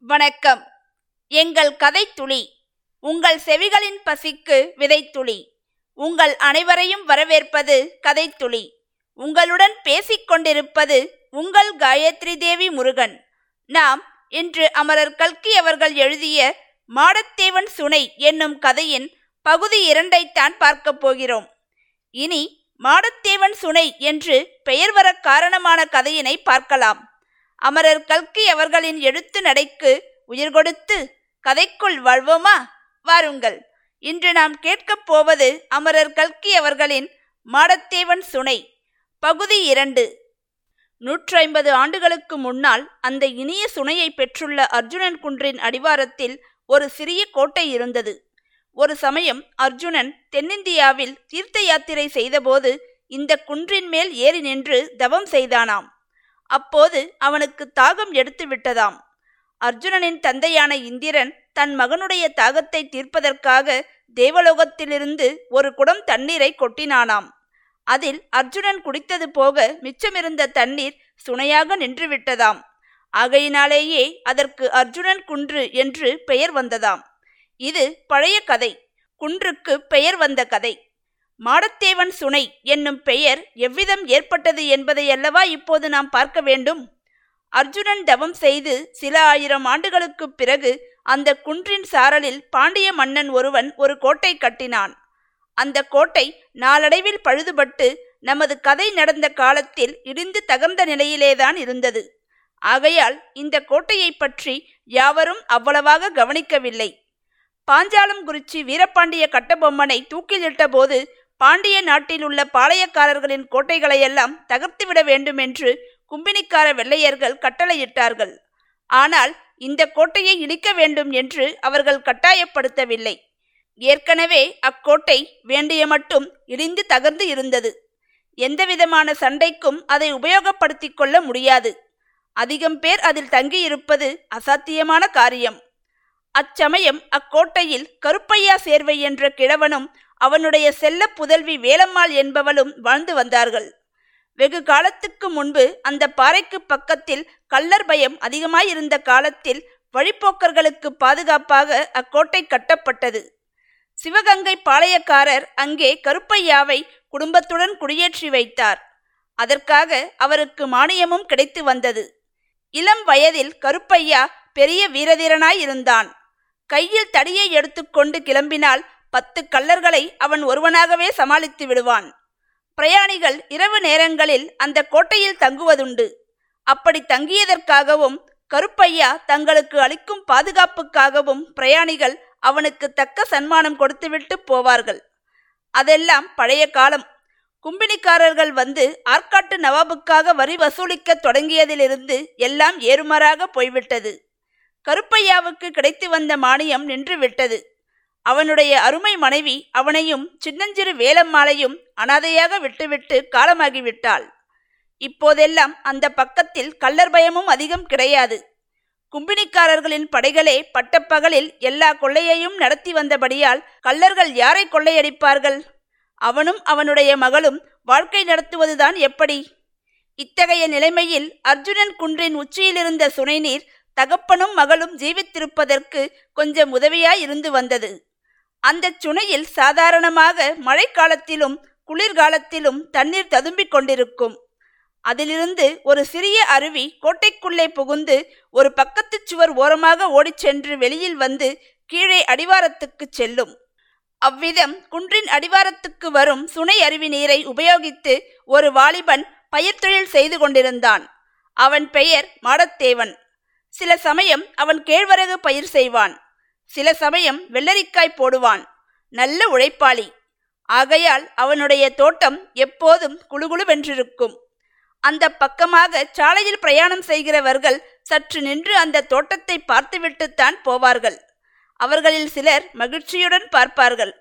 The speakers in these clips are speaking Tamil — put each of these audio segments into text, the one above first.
வணக்கம். எங்கள் கதைத்துளி உங்கள் செவிகளின் பசிக்கு விதைத்துளி உங்கள் அனைவரையும் வரவேற்பது கதைத்துளி உங்களுடன் பேசிக்கொண்டிருப்பது உங்கள் காயத்ரி தேவி முருகன். நாம் இன்று அமரர் கல்கி அவர்கள் எழுதிய மாடத்தேவன் சுனை என்னும் கதையின் பகுதி இரண்டைத்தான் பார்க்கப் போகிறோம். இனி மாடத்தேவன் சுனை என்று பெயர் வர காரணமான கதையினை பார்க்கலாம். அமரர் கல்கி அவர்களின் எழுத்து நடைக்கு உயிர் கொடுத்து கதைக்குள் வாழ்வோமா? வாருங்கள். இன்று நாம் கேட்கப் போவது அமரர் கல்கி அவர்களின் மாடத்தேவன் சுனை. பகுதி இரண்டு. நூற்றி ஐம்பது ஆண்டுகளுக்கு முன்னால் அந்த இனிய சுனையை பெற்றுள்ள அர்ஜுனன் குன்றின் அடிவாரத்தில் ஒரு சிறிய கோட்டை இருந்தது. ஒரு சமயம் அர்ஜுனன் தென்னிந்தியாவில் தீர்த்த யாத்திரை செய்தபோது இந்த குன்றின் மேல் ஏறி நின்று தவம் செய்தானாம். அப்போது அவனுக்கு தாகம் எடுத்து விட்டதாம். அர்ஜுனனின் தந்தையான இந்திரன் தன் மகனுடைய தாகத்தை தீர்ப்பதற்காக தேவலோகத்திலிருந்து ஒரு குடம் தண்ணீரை கொட்டினானாம். அதில் அர்ஜுனன் குடித்தது போக மிச்சமிருந்த தண்ணீர் சுனையாக நின்றுவிட்டதாம். ஆகையினாலேயே அதற்கு அர்ஜுனன் குன்று என்று பெயர் வந்ததாம். இது பழைய கதை. குன்றுக்கு பெயர் வந்த கதை. மாடத்தேவன் சுனை என்னும் பெயர் எவ்விதம் ஏற்பட்டது என்பதையல்லவா இப்போது நாம் பார்க்க வேண்டும். அர்ஜுனன் தவம் செய்து சில ஆயிரம் ஆண்டுகளுக்குப் பிறகு அந்த குன்றின் சாரலில் பாண்டிய மன்னன் ஒருவன் ஒரு கோட்டை கட்டினான். அந்த கோட்டை நாளடைவில் பழுதுபட்டு நமது கதை நடந்த காலத்தில் இடிந்து தகர்ந்த நிலையிலேதான் இருந்தது. ஆகையால் இந்த கோட்டையை பற்றி யாவரும் அவ்வளவாக கவனிக்கவில்லை. பாஞ்சாலம் குறிச்சி வீரபாண்டிய கட்டபொம்மனை தூக்கிலிட்ட போது பாண்டிய நாட்டில் உள்ள பாளையக்காரர்களின் கோட்டைகளையெல்லாம் தகர்த்துவிட வேண்டும் என்று கும்பினிக்கார வெள்ளையர்கள் கட்டளையிட்டார்கள். ஆனால் இந்த கோட்டையை இடிக்க வேண்டும் என்று அவர்கள் கட்டாயப்படுத்தவில்லை. ஏற்கனவே அக்கோட்டை வேண்டிய மட்டும் இடிந்து தகர்ந்து இருந்தது. எந்தவிதமான சண்டைக்கும் அதை உபயோகப்படுத்திக் கொள்ள முடியாது. அதிகம் பேர் அதில் தங்கியிருப்பது அசாத்தியமான காரியம். அச்சமயம் அக்கோட்டையில் கருப்பையா சேர்வை என்ற கிழவனும் அவனுடைய செல்ல புதல்வி வேலம்மாள் என்பவளும் வாழ்ந்து வந்தார்கள். வெகு காலத்துக்கு முன்பு அந்த பாறைக்கு பக்கத்தில் கள்ளர் பயம் அதிகமாயிருந்த காலத்தில் வழிப்போக்கர்களுக்கு பாதுகாப்பாக அக்கோட்டை கட்டப்பட்டது. சிவகங்கை பாளையக்காரர் அங்கே கருப்பையாவை குடும்பத்துடன் குடியேற்றி வைத்தார். அதற்காக அவருக்கு மானியமும் கிடைத்து வந்தது. இளம் வயதில் கருப்பையா பெரிய வீரதீரனாயிருந்தான். கையில் தடியை எடுத்துக்கொண்டு கிளம்பினால் பத்து கள்ளர்களை அவன் ஒருவனாகவே சமாளித்து விடுவான். பிரயாணிகள் இரவு நேரங்களில் அந்த கோட்டையில் தங்குவதுண்டு. அப்படி தங்கியதற்காகவும் கருப்பையா தங்களுக்கு அளிக்கும் பாதுகாப்புக்காகவும் பிரயாணிகள் அவனுக்கு தக்க சன்மானம் கொடுத்துவிட்டு போவார்கள். அதெல்லாம் பழைய காலம். கும்பினிக்காரர்கள் வந்து ஆற்காட்டு நவாபுக்காக வரி வசூலிக்க தொடங்கியதிலிருந்து எல்லாம் ஏறுமாறாக போய்விட்டது. கருப்பையாவுக்கு கிடைத்து வந்த மானியம் நின்று விட்டது அவனுடைய அருமை மனைவி அவனையும் சின்னஞ்சிறு வேலம்மாளையும் அனாதையாக விட்டுவிட்டு காலமாகிவிட்டாள். இப்போதெல்லாம் அந்த பக்கத்தில் கள்ளர் பயமும் அதிகம் கிடையாது. கும்பினிக்காரர்களின் படைகளே பட்டப்பகலில் எல்லா கொள்ளையையும் நடத்தி வந்தபடியால் கள்ளர்கள் யாரை கொள்ளையடிப்பார்கள்? அவனும் அவனுடைய மகளும் வாழ்க்கை நடத்துவதுதான் எப்படி? இத்தகைய நிலைமையில் அர்ஜுனன் குன்றின் உச்சியிலிருந்த சுனைநீர் தகப்பனும் மகளும் ஜீவித்திருப்பதற்கு கொஞ்சம் உதவியாய் இருந்து வந்தது. அந்த சுனையில் சாதாரணமாக மழைக்காலத்திலும் குளிர்காலத்திலும் தண்ணீர் ததும்பிக் கொண்டிருக்கும். அதிலிருந்து ஒரு சிறிய அருவி கோட்டைக்குள்ளே புகுந்து ஒரு பக்கத்து சுவர் ஓரமாக ஓடிச் சென்று வெளியில் வந்து கீழே அடிவாரத்துக்கு செல்லும். அவ்விதம் குன்றின் அடிவாரத்துக்கு வரும் சுனை அருவி நீரை உபயோகித்து ஒரு வாலிபன் பயிர் தொழில் செய்து கொண்டிருந்தான். அவன் பெயர் மாடத்தேவன். சில சமயம் அவன் கேழ்வரகு பயிர் செய்வான். சில சமயம் வெள்ளரிக்காய் போடுவான். நல்ல உழைப்பாளி. ஆகையால் அவனுடைய தோட்டம் எப்போதும் குழுகுழுவென்றிருக்கும் அந்த பக்கமாக சாலையில் பிரயாணம் செய்கிறவர்கள் சற்று நின்று அந்த தோட்டத்தை பார்த்துவிட்டுத்தான் போவார்கள். அவர்களில் சிலர் மகிழ்ச்சியுடன் பார்ப்பார்கள்.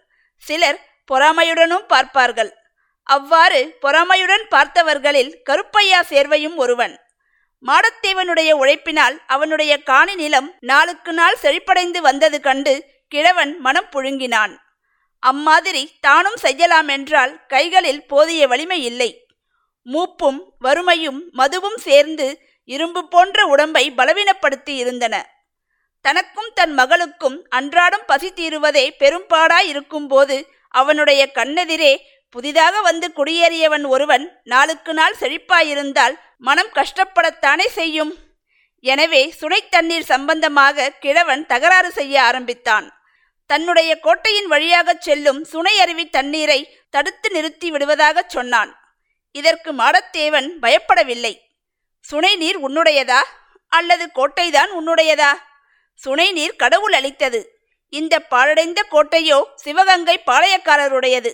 சிலர் பொறாமையுடனும் பார்ப்பார்கள். அவ்வாறு பொறாமையுடன் பார்த்தவர்களில் கருப்பையா சேர்வையும் ஒருவன். மாடத்தேவனுடைய உழைப்பினால் அவனுடைய காணி நிலம் நாளுக்கு நாள் செழிப்படைந்து வந்தது கண்டு கிழவன் மனம் புழுங்கினான். அம்மாதிரி தானும் செய்யலாம் என்றால் கைகளில் போதிய வலிமை இல்லை. மூப்பும் வறுமையும் மதுவும் சேர்ந்து இரும்பு போன்ற உடம்பை பலவீனப்படுத்தி இருந்தன. தனக்கும் தன் மகளுக்கும் அன்றாடம் பசி தீருவதே பெரும்பாடாய் இருக்கும்போது அவனுடைய கண்ணெதிரே புதிதாக வந்து குடியேறியவன் ஒருவன் நாளுக்கு நாள் செழிப்பாயிருந்தால் மனம் கஷ்டப்படத்தானே செய்யும்? எனவே சுனை தண்ணீர் சம்பந்தமாக கிழவன் தகராறு செய்ய ஆரம்பித்தான். தன்னுடைய கோட்டையின் வழியாகச் செல்லும் சுனை அருவி தண்ணீரை தடுத்து நிறுத்தி விடுவதாகச் சொன்னான். இதற்கு மாடத்தேவன் பயப்படவில்லை. சுனை நீர் உன்னுடையதா? அல்லது கோட்டைதான் உன்னுடையதா? சுனை நீர் கடவுள் அளித்தது. இந்த பாழடைந்த கோட்டையோ சிவகங்கை பாளையக்காரருடையது.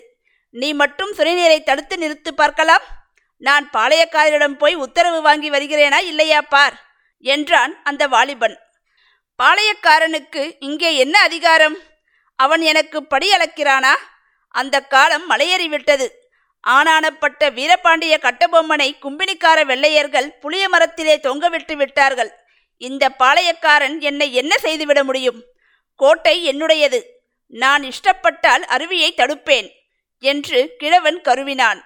நீ மட்டும் சுனைநீரை தடுத்து நிறுத்து பார்க்கலாம். நான் பாளையக்காரரிடம் போய் உத்தரவு வாங்கி வருகிறேனா இல்லையா பார்? என்றான் அந்த வாலிபன். பாளையக்காரனுக்கு இங்கே என்ன அதிகாரம்? அவன் எனக்கு படி அளக்கிறானா? அந்த காலம் மலையேறிவிட்டது ஆனானப்பட்ட வீரபாண்டிய கட்டபொம்மனை கும்பினிக்கார வெள்ளையர்கள் புளிய மரத்திலே தொங்கவிட்டு விட்டார்கள். இந்த பாளையக்காரன் என்னை என்ன செய்துவிட முடியும்? கோட்டை என்னுடையது. நான் இஷ்டப்பட்டால் அருவியை தடுப்பேன். என்று கிழவன் கருவினான்.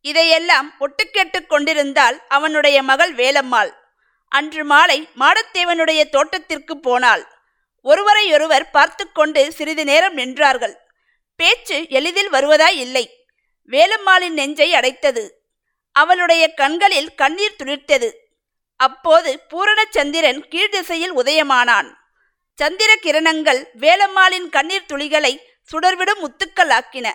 இதையெல்லாம் ஒட்டுக்கேட்டுக் கொண்டிருந்தால் அவனுடைய மகள் வேலம்மாள். அன்று மாலை மாடத்தேவனுடைய தோட்டத்திற்கு போனாள். ஒருவரையொருவர் பார்த்து கொண்டு சிறிது நேரம் நின்றார்கள். பேச்சு எளிதில் வருவதாய் இல்லை. வேலம்மாளின் நெஞ்சை அடைத்தது. அவளுடைய கண்களில் கண்ணீர் துளிர்த்தது. அப்போது பூரணச்சந்திரன் கீழ்திசையில் உதயமானான். சந்திர கிரணங்கள் வேலம்மாளின் கண்ணீர் துளிகளை சுடர்விடும் முத்துக்களாக்கின.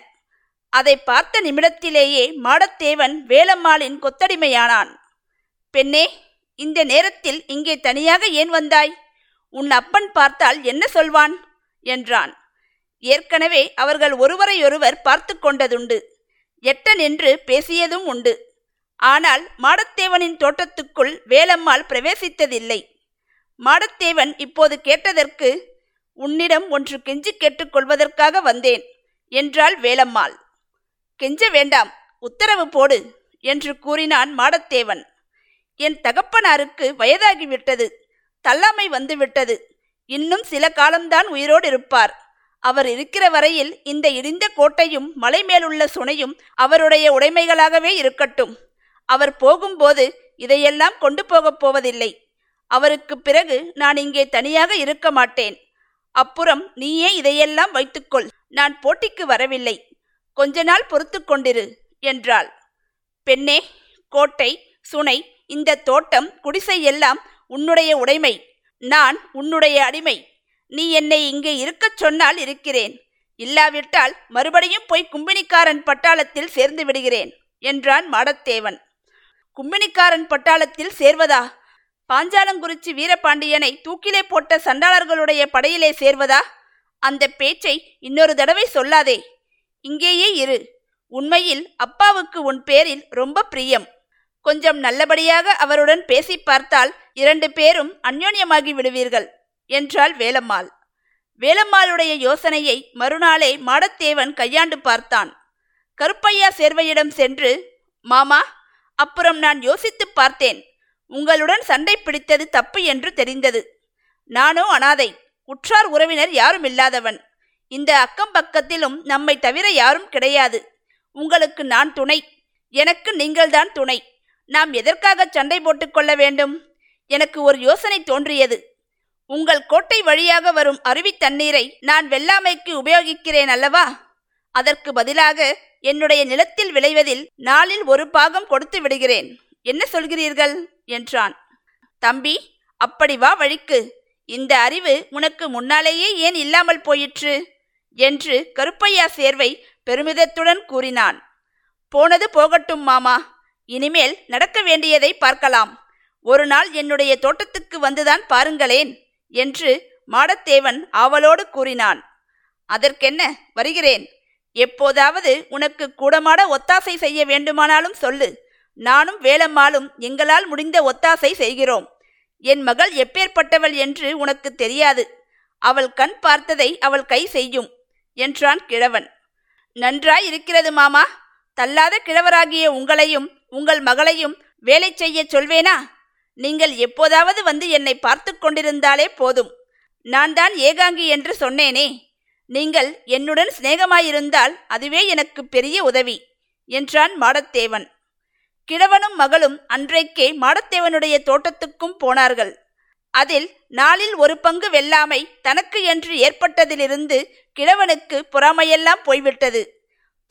அதை பார்த்த நிமிடத்திலேயே மாடத்தேவன் வேலம்மாளின் கொத்தடிமையானான். பெண்ணே இந்த நேரத்தில் இங்கே தனியாக ஏன் வந்தாய்? உன் அப்பன் பார்த்தால் என்ன சொல்வான்? என்றான். ஏற்கனவே அவர்கள் ஒருவரையொருவர் பார்த்து கொண்டதுண்டு. எட்ட நின்று பேசியதும் உண்டு. ஆனால் மாடத்தேவனின் தோட்டத்துக்குள் வேலம்மாள் பிரவேசித்ததில்லை. மாடத்தேவன் இப்போது கேட்டதற்கு உன்னிடம் ஒன்று கெஞ்சி கேட்டுக்கொள்வதற்காக வந்தேன் என்றாள் வேலம்மாள். கெஞ்ச வேண்டாம் உத்தரவு போடு என்று கூறினான் மாடத்தேவன். என் தகப்பனாருக்கு வயதாகிவிட்டது தள்ளாமை வந்துவிட்டது. இன்னும் சில காலம்தான் உயிரோடு இருப்பார். அவர் இருக்கிற வரையில் இந்த இடிந்த கோட்டையும் மலை மேலுள்ள சுனையும் அவருடைய உடைமைகளாகவே இருக்கட்டும். அவர் போகும்போது இதையெல்லாம் கொண்டு போகப் போவதில்லை. அவருக்கு பிறகு நான் இங்கே தனியாக இருக்க மாட்டேன். அப்புறம் நீயே இதையெல்லாம் வைத்துக்கொள். நான் போட்டிக்கு வரவில்லை. கொஞ்ச நாள் பொறுத்து கொண்டிரு என்றாள். பெண்ணே கோட்டை சுனை இந்த தோட்டம் குடிசை எல்லாம் உன்னுடைய உடைமை நான் உன்னுடைய அடிமை. நீ என்னை இங்கே இருக்கச் சொன்னால் இருக்கிறேன். இல்லாவிட்டால் மறுபடியும் போய் கும்பினிக்காரன் பட்டாளத்தில் சேர்ந்து விடுகிறேன் என்றான் மாடத்தேவன். கும்பினிக்காரன் பட்டாளத்தில் சேர்வதா? பாஞ்சாலங்குறிச்சி வீரபாண்டியனை தூக்கிலே போட்ட சண்டாளர்களுடைய படையிலே சேர்வதா? அந்த பேச்சை இன்னொரு தடவை சொல்லாதே. இங்கேயே இரு. உண்மையில் அப்பாவுக்கு உன் பேரில் ரொம்ப பிரியம். கொஞ்சம் நல்லபடியாக அவருடன் பேசி பார்த்தால் இரண்டு பேரும் அந்யோன்யமாகி விடுவீர்கள் என்றாள் வேலம்மாள். வேலம்மாளுடைய யோசனையை மறுநாளே மாடத்தேவன் கையாண்டு பார்த்தான். கருப்பையா சேர்வையிடம் சென்று மாமா அப்புறம் நான் யோசித்து பார்த்தேன். உங்களுடன் சண்டை பிடித்தது தப்பு என்று தெரிந்தது. நானோ அனாதை உற்றார் உறவினர் யாரும் இல்லாதவன். இந்த அக்கம் பக்கத்திலும் நம்மை தவிர யாரும் கிடையாது. உங்களுக்கு நான் துணை. எனக்கு நீங்கள்தான் துணை. நாம் எதற்காக சண்டை போட்டுக்கொள்ள வேண்டும்? எனக்கு ஒரு யோசனை தோன்றியது. உங்கள் கோட்டை வழியாக வரும் அருவி தண்ணீரை நான் வெள்ளாமைக்கு உபயோகிக்கிறேன் அல்லவா? அதற்கு பதிலாக என்னுடைய நிலத்தில் விளைவதில் நாளில் ஒரு பாகம் கொடுத்து விடுகிறேன். என்ன சொல்கிறீர்கள்? என்றான். தம்பி அப்படி வா வழிக்கு. இந்த அறிவு உனக்கு முன்னாலேயே ஏன் இல்லாமல் போயிற்று? என்று கருப்பையா சேர்வை பெருமிதத்துடன் கூறினான். போனது போகட்டும் மாமா. இனிமேல் நடக்க வேண்டியதை பார்க்கலாம். ஒரு நாள் என்னுடைய தோட்டத்துக்கு வந்துதான் பாருங்களேன் என்று மாடத்தேவன் ஆவலோடு கூறினான். அதற்கென்ன? வருகிறேன். எப்போதாவது உனக்கு கூடமாட ஒத்தாசை செய்ய வேண்டுமானாலும் சொல்லு. நானும் வேலம்மாளும் எங்களால் முடிந்த ஒத்தாசை செய்கிறோம். என் மகள் எப்பேற்பட்டவள் என்று உனக்கு தெரியாது. அவள் கண் பார்த்ததை அவள் கை செய்யும். என்றான் கிழவன். நன்றாய் இருக்கிறது மாமா. தள்ளாத கிழவராகிய உங்களையும் உங்கள் மகளையும் வேலை செய்ய சொல்வேனா? நீங்கள் எப்போதாவது வந்து என்னை பார்த்து கொண்டிருந்தாலே போதும். நான் தான் ஏகாங்கி என்று சொன்னேனே. நீங்கள் என்னுடன் சிநேகமாயிருந்தால் அதுவே எனக்கு பெரிய உதவி என்றான் மாடத்தேவன். கிழவனும் மகளும் அன்றைக்கே மாடத்தேவனுடைய தோட்டத்துக்கும் போனார்கள். அதில் நாளில் ஒரு பங்கு வெல்லாமை தனக்கு என்று ஏற்பட்டதிலிருந்து கிழவனுக்கு பொறாமையெல்லாம் போய்விட்டது.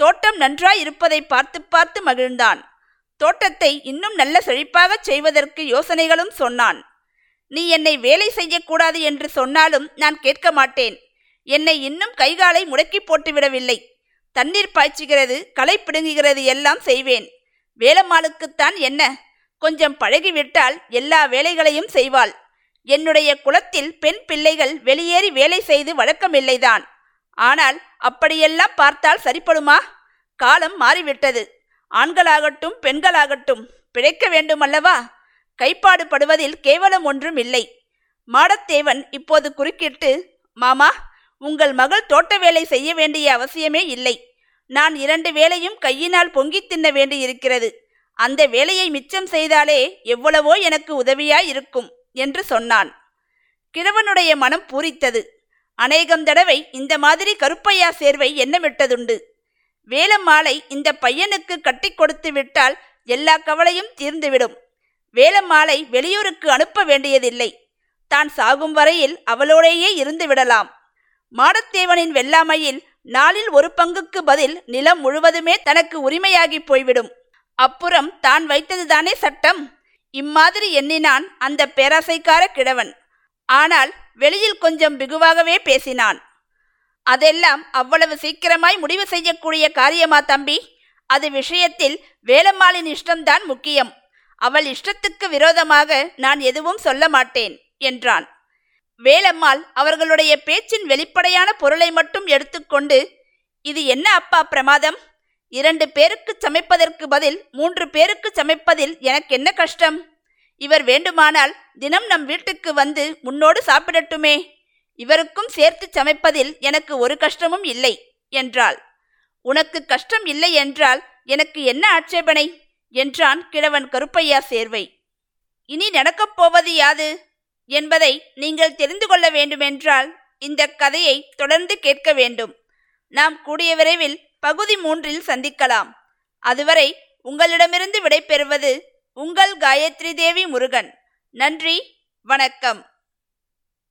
தோட்டம் நன்றாய் இருப்பதை பார்த்து பார்த்து மகிழ்ந்தான். தோட்டத்தை இன்னும் நல்ல செழிப்பாகச் செய்வதற்கு யோசனைகளும் சொன்னான். நீ என்னை வேலை செய்யக்கூடாது என்று சொன்னாலும் நான் கேட்க மாட்டேன். என்னை இன்னும் கைகாலை முடக்கி போட்டுவிடவில்லை. தண்ணீர் பாய்ச்சுகிறது களை பிடுங்குகிறது எல்லாம் செய்வேன். வேலம்மாளுக்குத்தான் என்ன? கொஞ்சம் பழகிவிட்டால் எல்லா வேலைகளையும் செய்வாள். என்னுடைய குலத்தில் பெண் பிள்ளைகள் வெளியேறி வேலை செய்து வழக்கமில்லைதான். ஆனால் அப்படியெல்லாம் பார்த்தால் சரிப்படுமா? காலம் மாறிவிட்டது. ஆண்களாகட்டும் பெண்களாகட்டும் பிழைக்க வேண்டுமல்லவா? கைப்பாடு படுவதில் கேவலம் ஒன்றும் இல்லை மாடத்தேவன் இப்போது குறுக்கிட்டு மாமா உங்கள் மகள் தோட்ட வேலை செய்ய வேண்டிய அவசியமே இல்லை. நான் இரண்டு வேலையும் கையினால் பொங்கி தின்ன வேண்டியிருக்கிறது. அந்த வேலையை மிச்சம் செய்தாலே எவ்வளவோ எனக்கு உதவியாய் இருக்கும் என்று சொன்னான். கிழவனுடைய மனம் பூரித்தது. அநேகம் தடவை இந்த மாதிரி கருப்பையா சேர்வை எண்ணமிட்டதுண்டு. வேலம்மாளை இந்த பையனுக்கு கட்டி கொடுத்து விட்டால் எல்லா கவலையும் தீர்ந்துவிடும். வேலம்மாளை வெளியூருக்கு அனுப்ப வேண்டியதில்லை. தான் சாகும் வரையில் அவளோடேயே இருந்து விடலாம். மாடத்தேவனின் வெள்ளாமையில் நாளில் ஒரு பங்குக்கு பதில் நிலம் முழுவதுமே தனக்கு உரிமையாகி போய்விடும். அப்புறம் தான் வைத்ததுதானே சட்டம்? இம்மாதிரி எண்ணினான் அந்த பேராசைக்கார கிழவன். ஆனால் வெளியில் கொஞ்சம் பிகுவாகவே பேசினான். அதெல்லாம் அவ்வளவு சீக்கிரமாய் முடிவு செய்யக்கூடிய காரியமா தம்பி? அது விஷயத்தில் வேலம்மாளின் இஷ்டம்தான் முக்கியம். அவள் இஷ்டத்துக்கு விரோதமாக நான் எதுவும் சொல்ல மாட்டேன் என்றான். வேலம்மாள் அவர்களுடைய பேச்சின் வெளிப்படையான பொருளை மட்டும் எடுத்துக்கொண்டு இது என்ன அப்பா பிரமாதம்? இரண்டு பேருக்கு சமைப்பதற்கு பதில் மூன்று பேருக்கு சமைப்பதில் எனக்கு என்ன கஷ்டம்? இவர் வேண்டுமானால் தினம் நம் வீட்டுக்கு வந்து முன்னோடு சாப்பிடட்டுமே. இவருக்கும் சேர்த்து சமைப்பதில் எனக்கு ஒரு கஷ்டமும் இல்லை என்றாள். உனக்கு கஷ்டம் இல்லை என்றால் எனக்கு என்ன ஆட்சேபனை? என்றான் கிழவன் கருப்பையா சேர்வை. இனி நடக்கப் போவது யாது? என்பதை நீங்கள் தெரிந்து கொள்ள வேண்டுமென்றால் இந்த கதையை தொடர்ந்து கேட்க வேண்டும். நாம் கூடிய விரைவில் பகுதி மூன்றில் சந்திக்கலாம். அதுவரை உங்களிடமிருந்து விடைபெறுவது உங்கள் காயத்ரி தேவி முருகன். நன்றி வணக்கம்.